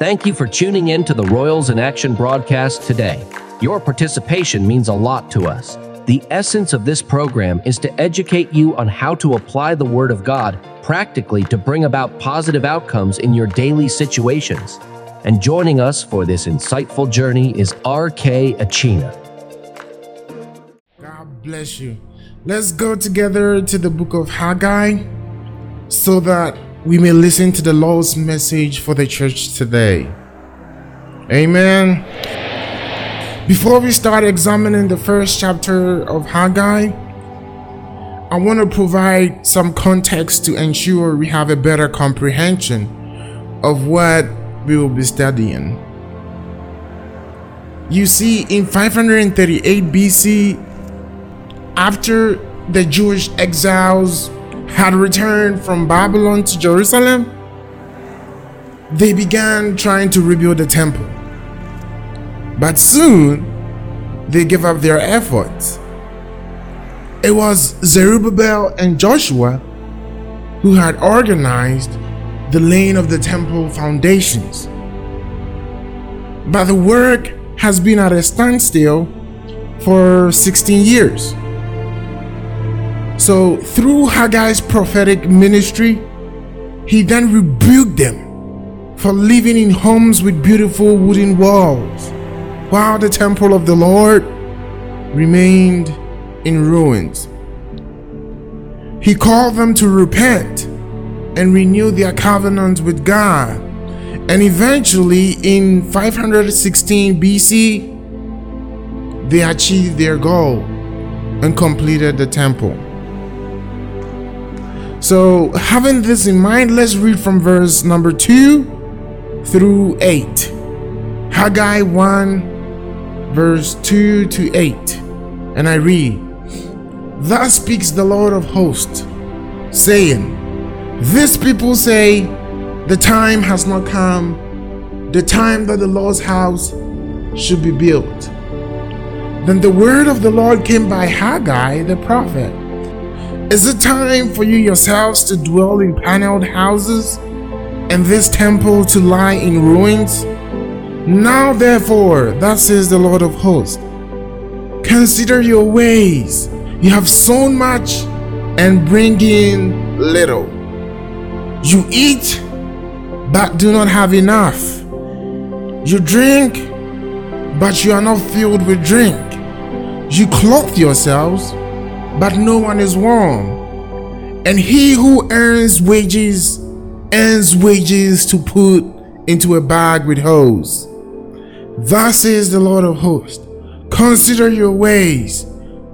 Thank you for tuning in to the Royals in Action broadcast today. Your participation means a lot to us. The essence of this program is to educate you on how to apply the Word of God practically to bring about positive outcomes in your daily situations. And joining us for this insightful journey is R.K. Achina. God bless you. Let's go together to the book of Haggai so that we may listen to the Lord's message for the church today. Amen. Before we start examining the first chapter of Haggai, I want to provide some context to ensure we have a better comprehension of what we will be studying. You see, in 538 BC, after the Jewish exiles had returned from Babylon to Jerusalem, they began trying to rebuild the temple. But soon, they gave up their efforts. It was Zerubbabel and Joshua who had organized the laying of the temple foundations. But the work has been at a standstill for 16 years. So, through Haggai's prophetic ministry, he then rebuked them for living in homes with beautiful wooden walls, while the temple of the Lord remained in ruins. He called them to repent and renew their covenant with God. And eventually, in 516 BC, they achieved their goal and completed the temple. So, having this in mind, let's read from verse number 2 through 8. Haggai 1, verse 2 to 8. And I read, Thus speaks the Lord of hosts, saying, This people say, The time has not come, the time that the Lord's house should be built. Then the word of the Lord came by Haggai the prophet is it time for you yourselves to dwell in paneled houses and this temple to lie in ruins? Now, therefore, thus says the Lord of hosts, consider your ways. You have sown much and bring in little. You eat, but do not have enough. You drink, but you are not filled with drink. You clothe yourselves but no one is warm. And he who earns wages earns wages to put into a bag with holes. Thus says the Lord of hosts Consider your ways,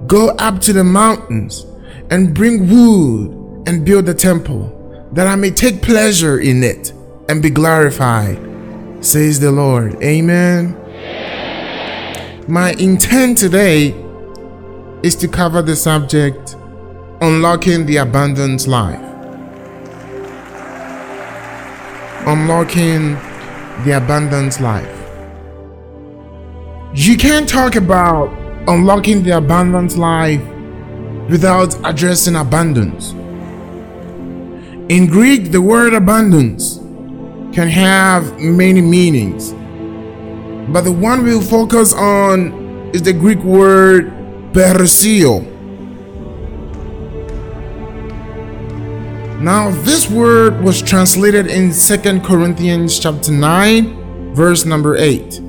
go up to the mountains, and bring wood and build the temple, that I may take pleasure in it and be glorified, says the Lord. Amen. My intent today is to cover the subject Unlocking the Abundant Life. Unlocking the Abundant Life. You can't talk about unlocking the abundant life without addressing abundance. In Greek, the word abundance can have many meanings, but the one we'll focus on is the Greek word Perisio. Now, this word was translated in Second Corinthians chapter 9, verse number 8,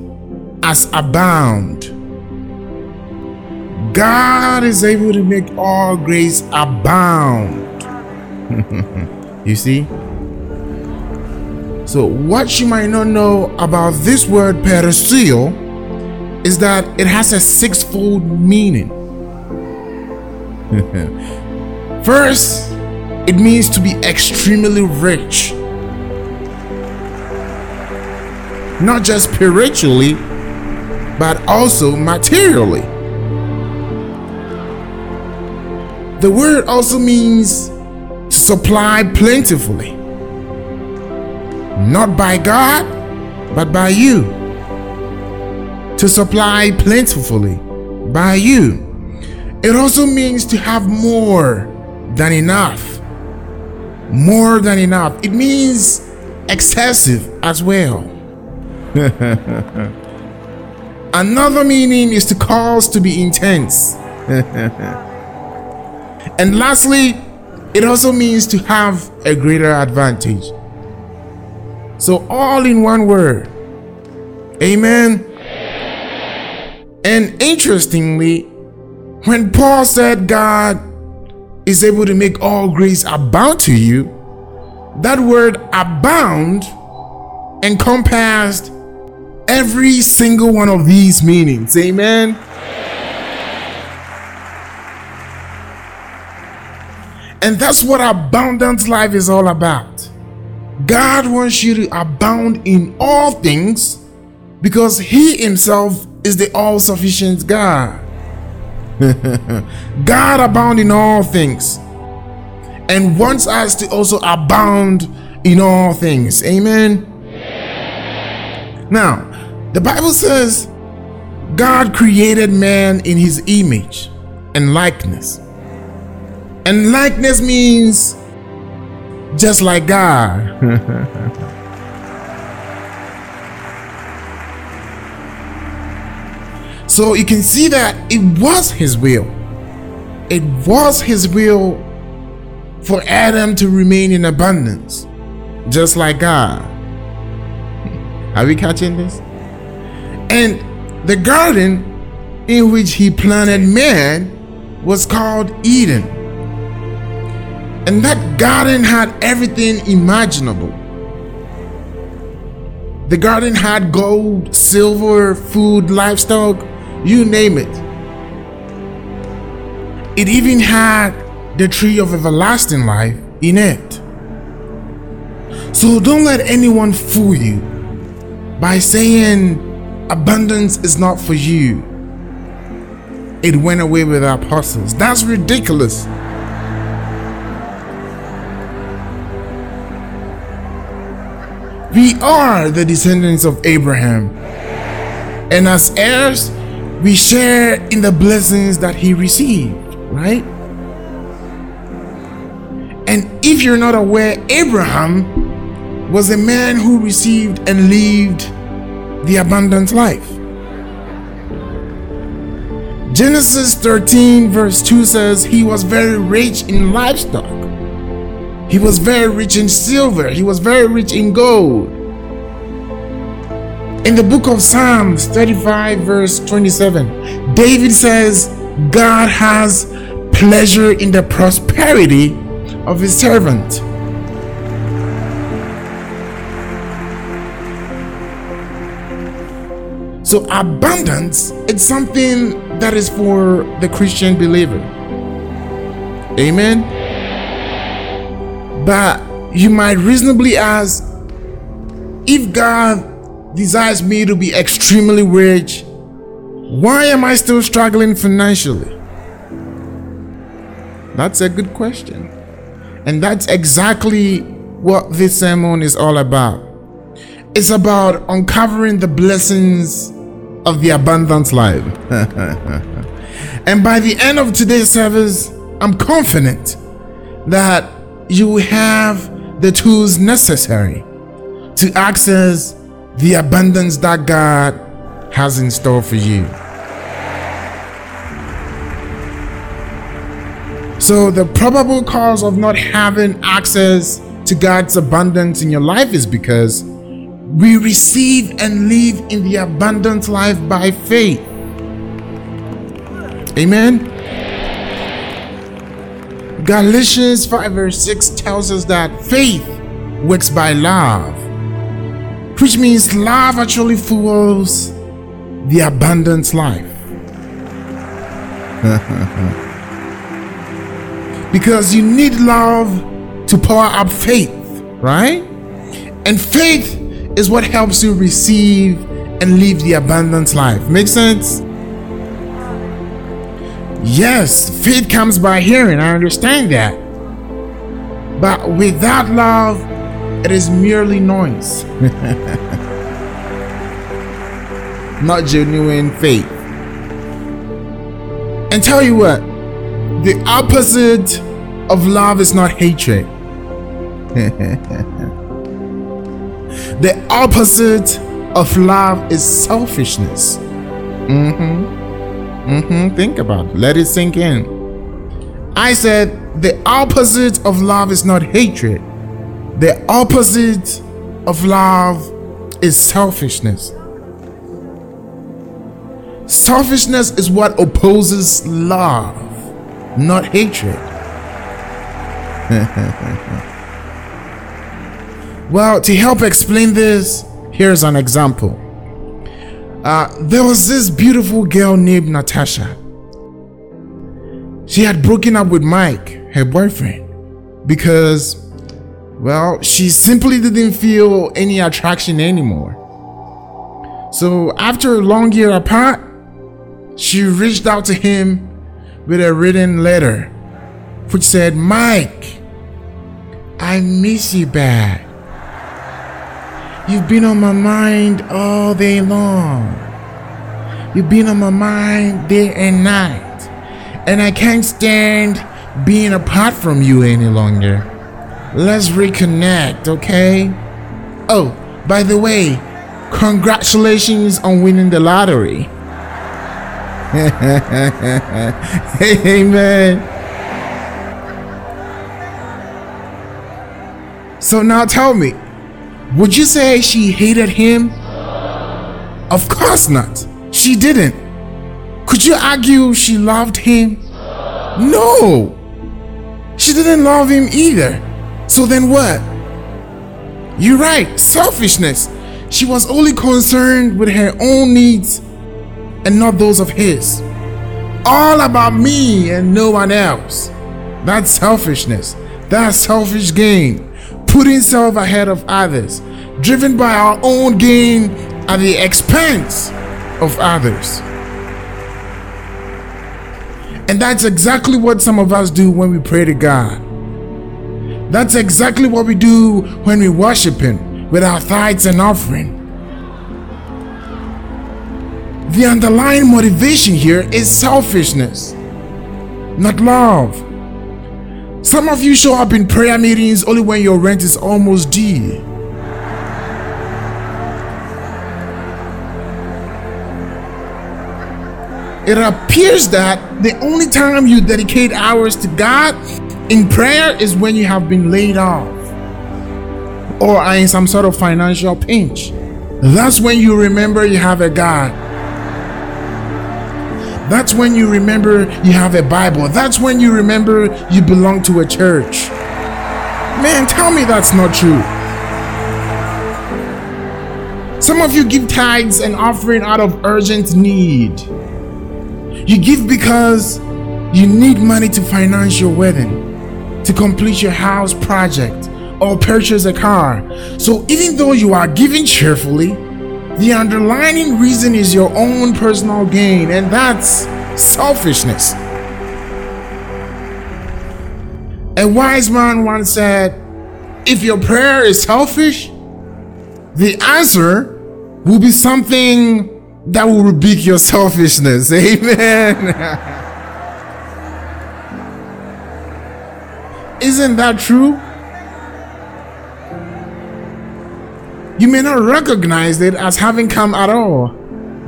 as abound. God is able to make all grace abound. you see? So, what you might not know about this word perisio is that it has a sixfold meaning. First, it means to be extremely rich. Not just spiritually, but also materially. The word also means to supply plentifully. Not by God, but by you. To supply plentifully by you. It also means to have more than enough. More than enough. It means excessive as well. Another meaning is to cause to be intense. and lastly, it also means to have a greater advantage. So, all in one word. Amen. And interestingly, when Paul said God is able to make all grace abound to you, that word abound encompassed every single one of these meanings. Amen. And that's what abundant life is all about. God wants you to abound in all things because He Himself is the all sufficient God. God abound in all things and wants us to also abound in all things. Amen. Now, the Bible says God created man in his image and likeness. And likeness means just like God. so you can see that it was his will. It was his will for Adam to remain in abundance, just like God. Are we catching this? And the garden in which he planted man was called Eden. And that garden had everything imaginable. The garden had gold, silver, food, livestock, you name it. It even had the tree of everlasting life in it. So don't let anyone fool you by saying abundance is not for you. It went away with our apostles. That's ridiculous. We are the descendants of Abraham. And as heirs, we share in the blessings that he received, right? And if you're not aware, Abraham was a man who received and lived the abundant life. Genesis 13, verse 2 says, He was very rich in livestock. He was very rich in silver. He was very rich in gold. In the book of Psalms 35, verse 27, David says, God has pleasure in the prosperity of his servant. So abundance it's something that is for the Christian believer. Amen. But you might reasonably ask if God desires me to be extremely rich, why am I still struggling financially? That's a good question. And that's exactly what this sermon is all about. It's about uncovering the blessings of the abundant life. and by the end of today's service, I'm confident that you have the tools necessary to access the abundance that God has in store for you. So, the probable cause of not having access to God's abundance in your life is because we receive and live in the abundant life by faith. Amen. Galatians 5 verse 6 tells us that faith works by love, which means love actually fuels the abundant life. because you need love to power up faith, right? And faith is what helps you receive and live the abundant life. Make sense? Yes, faith comes by hearing. I understand that. But without love, it is merely noise. Not genuine faith. And tell you what, the opposite of love is not hatred. The opposite of love is selfishness. Mm-hmm. Mm-hmm. Think about it. Let it sink in. I said the opposite of love is not hatred. The opposite of love is selfishness. Selfishness is what opposes love, not hatred. well, to help explain this, here's an example. Uh, there was this beautiful girl named Natasha. She had broken up with Mike, her boyfriend, because, well, she simply didn't feel any attraction anymore. So, after a long year apart, she reached out to him with a written letter which said, Mike, I miss you bad. You've been on my mind all day long. You've been on my mind day and night. And I can't stand being apart from you any longer. Let's reconnect, okay? Oh, by the way, congratulations on winning the lottery. Hey amen. So now tell me, would you say she hated him? Of course not. She didn't. Could you argue she loved him? No. She didn't love him either. So then what? You're right, selfishness. She was only concerned with her own needs and not those of His. All about me and no one else. That's selfishness. That's selfish gain. Putting self ahead of others, driven by our own gain at the expense of others. And that's exactly what some of us do when we pray to God. That's exactly what we do when we worship Him with our tithes and offering. The underlying motivation here is selfishness, not love. Some of you show up in prayer meetings only when your rent is almost due. It appears that the only time you dedicate hours to God in prayer is when you have been laid off or are in some sort of financial pinch. That's when you remember you have a God that's when you remember you have a Bible. That's when you remember you belong to a church. Man, tell me that's not true. Some of you give tithes and offering out of urgent need. You give because you need money to finance your wedding, to complete your house project, or purchase a car. So even though you are giving cheerfully, the underlying reason is your own personal gain, and that's selfishness. A wise man once said, If your prayer is selfish, the answer will be something that will rebuke your selfishness. Amen. Isn't that true? You may not recognize it as having come at all,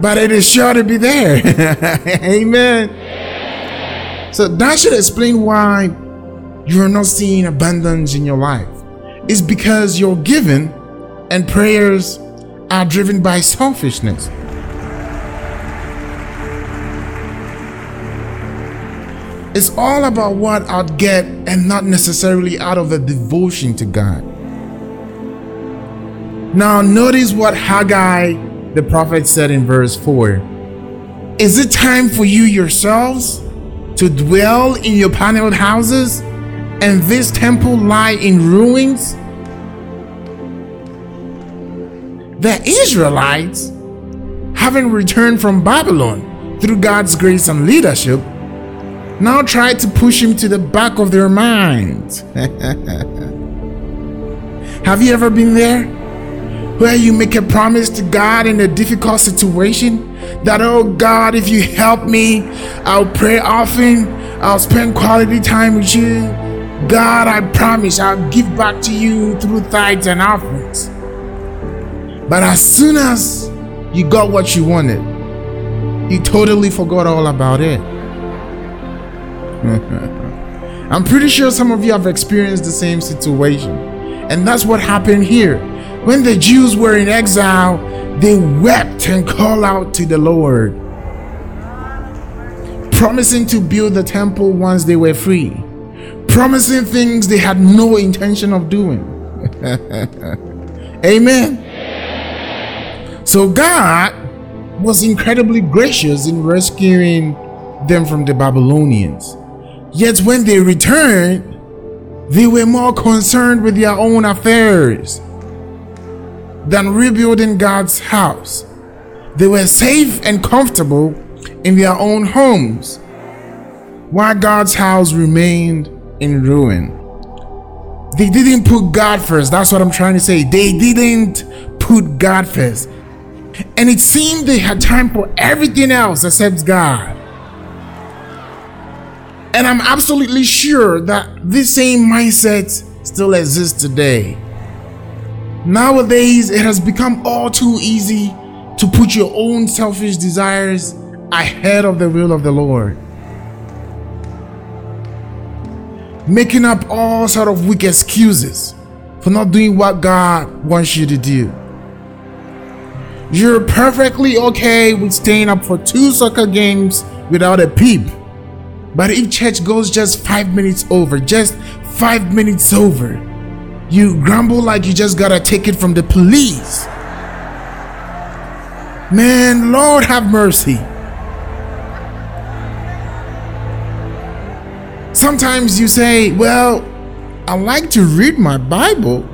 but it is sure to be there. Amen. So that should explain why you are not seeing abundance in your life. It's because your giving and prayers are driven by selfishness. It's all about what I'd get and not necessarily out of a devotion to God. Now, notice what Haggai the prophet said in verse 4 Is it time for you yourselves to dwell in your paneled houses and this temple lie in ruins? The Israelites, having returned from Babylon through God's grace and leadership, now try to push him to the back of their mind. Have you ever been there? where you make a promise to God in a difficult situation that, oh God, if you help me, I'll pray often, I'll spend quality time with you. God, I promise I'll give back to you through tithes and offerings. But as soon as you got what you wanted, you totally forgot all about it. I'm pretty sure some of you have experienced the same situation. And that's what happened here. When the Jews were in exile, they wept and called out to the Lord, promising to build the temple once they were free, promising things they had no intention of doing. Amen. So God was incredibly gracious in rescuing them from the Babylonians. Yet when they returned, they were more concerned with their own affairs than rebuilding God's house. They were safe and comfortable in their own homes, while God's house remained in ruin. They didn't put God first. That's what I'm trying to say. They didn't put God first. And it seemed they had time for everything else except God. And I'm absolutely sure that this same mindset still exists today. Nowadays, it has become all too easy to put your own selfish desires ahead of the will of the Lord. Making up all sort of weak excuses for not doing what God wants you to do. You're perfectly okay with staying up for two soccer games without a peep but if church goes just five minutes over, just five minutes over, you grumble like you just got a ticket from the police. Man, Lord have mercy. Sometimes you say, Well, I like to read my Bible,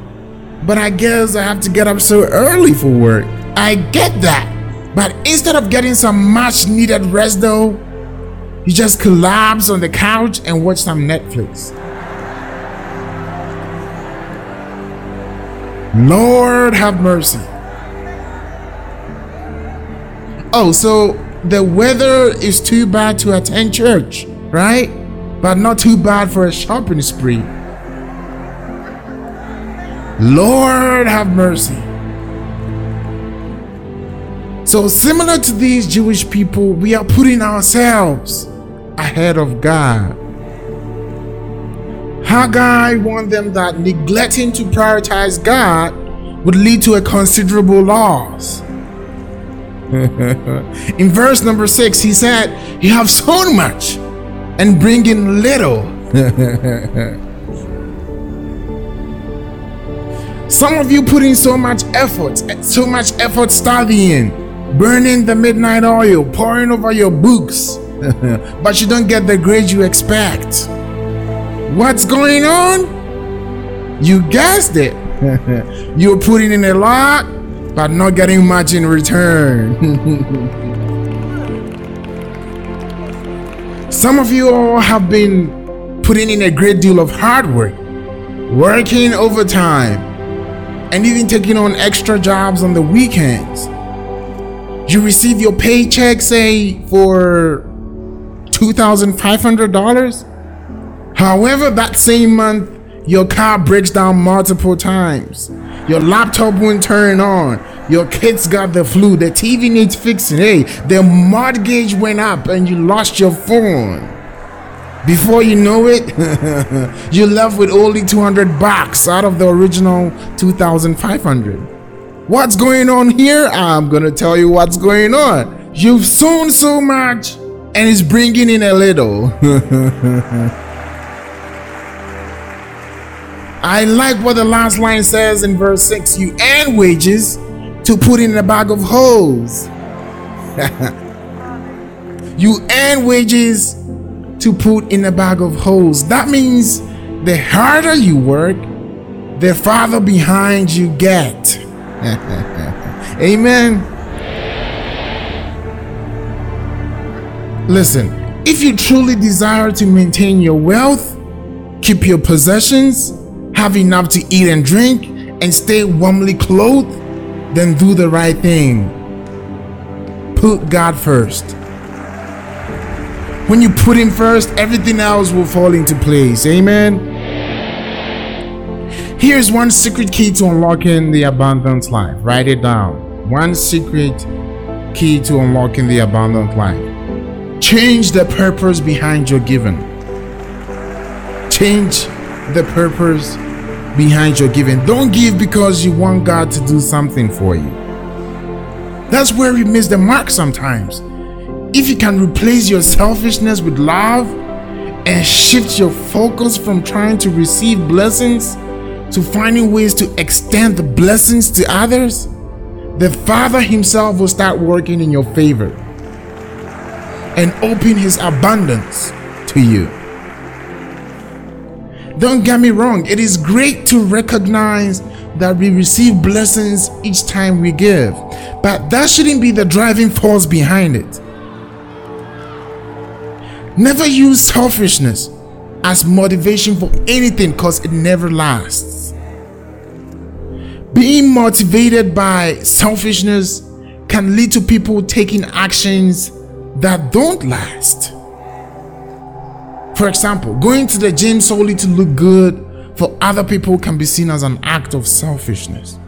but I guess I have to get up so early for work. I get that. But instead of getting some much needed rest, though, you just collapse on the couch and watch some Netflix. Lord have mercy. Oh, so the weather is too bad to attend church, right? But not too bad for a shopping spree. Lord have mercy. So, similar to these Jewish people, we are putting ourselves ahead of God. Haggai warned them that neglecting to prioritize God would lead to a considerable loss. in verse number six, he said, You have sown much and bring in little. Some of you put in so much effort, so much effort studying, burning the midnight oil, poring over your books but you don't get the grade you expect. What's going on? You guessed it. You're putting in a lot, but not getting much in return. Some of you all have been putting in a great deal of hard work, working overtime, and even taking on extra jobs on the weekends. You receive your paycheck, say, for $2,500. However, that same month, your car breaks down multiple times. Your laptop won't turn on. Your kids got the flu. The TV needs fixing. Hey, the mortgage went up and you lost your phone. Before you know it, you're left with only 200 bucks out of the original 2,500. What's going on here? I'm gonna tell you what's going on. You've sown so much and it's bringing in a little. I like what the last line says in verse 6 you earn wages to put in a bag of holes. you earn wages to put in a bag of holes. That means the harder you work, the farther behind you get. Amen. Listen, if you truly desire to maintain your wealth, keep your possessions, have enough to eat and drink, and stay warmly clothed, then do the right thing. Put God first. When you put Him first, everything else will fall into place. Amen. Here's one secret key to unlocking the abundant life. Write it down. One secret key to unlocking the abundant life. Change the purpose behind your giving. Change the purpose behind your giving. Don't give because you want God to do something for you. That's where we miss the mark sometimes. If you can replace your selfishness with love and shift your focus from trying to receive blessings to finding ways to extend the blessings to others, the Father Himself will start working in your favor and open His abundance to you. Don't get me wrong, it is great to recognize that we receive blessings each time we give, but that shouldn't be the driving force behind it. Never use selfishness as motivation for anything because it never lasts. Being motivated by selfishness can lead to people taking actions that don't last. For example, going to the gym solely to look good for other people can be seen as an act of selfishness.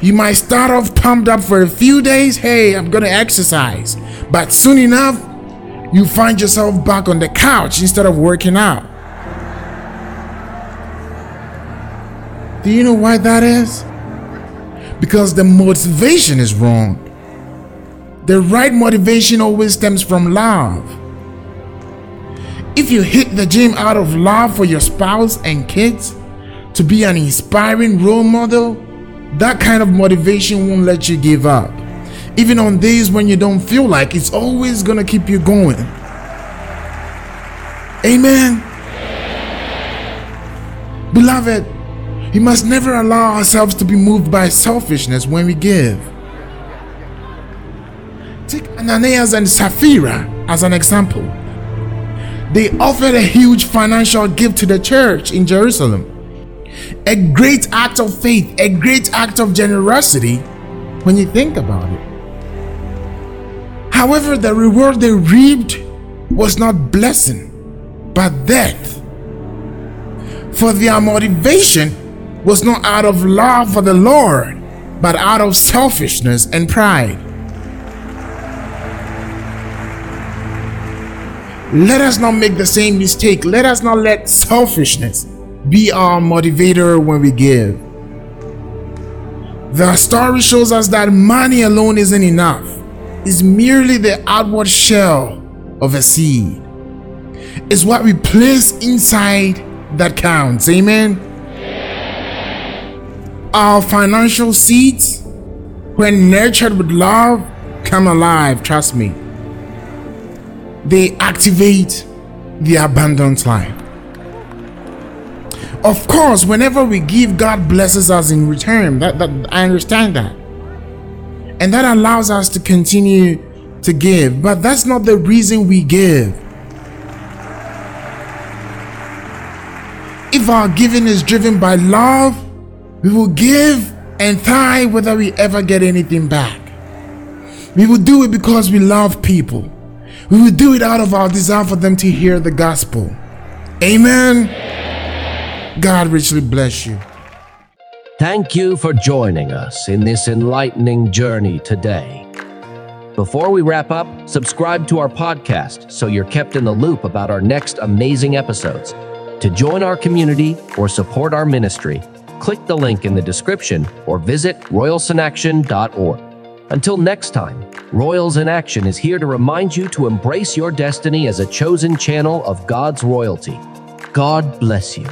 You might start off pumped up for a few days, hey, I'm gonna exercise. But soon enough, you find yourself back on the couch instead of working out. Do you know why that is? Because the motivation is wrong. The right motivation always stems from love. If you hit the gym out of love for your spouse and kids, to be an inspiring role model, that kind of motivation won't let you give up. Even on days when you don't feel like it's always gonna keep you going. Amen. Beloved, we must never allow ourselves to be moved by selfishness when we give. Ananias and Sapphira as an example they offered a huge financial gift to the church in Jerusalem. A great act of faith, a great act of generosity when you think about it. However, the reward they reaped was not blessing, but death. For their motivation was not out of love for the Lord, but out of selfishness and pride. Let us not make the same mistake. Let us not let selfishness be our motivator when we give. The story shows us that money alone isn't enough, it's merely the outward shell of a seed. It's what we place inside that counts. Amen. Our financial seeds, when nurtured with love, come alive. Trust me they activate the abundant life. Of course, whenever we give, God blesses us in return. That, that I understand that. And that allows us to continue to give. But that's not the reason we give. If our giving is driven by love, we will give and tithe whether we ever get anything back. We will do it because we love people. We will do it out of our desire for them to hear the gospel. Amen. God richly bless you. Thank you for joining us in this enlightening journey today. Before we wrap up, subscribe to our podcast so you're kept in the loop about our next amazing episodes. To join our community or support our ministry, click the link in the description or visit royalsinaction.org. Until next time, Royals in Action is here to remind you to embrace your destiny as a chosen channel of God's royalty. God bless you.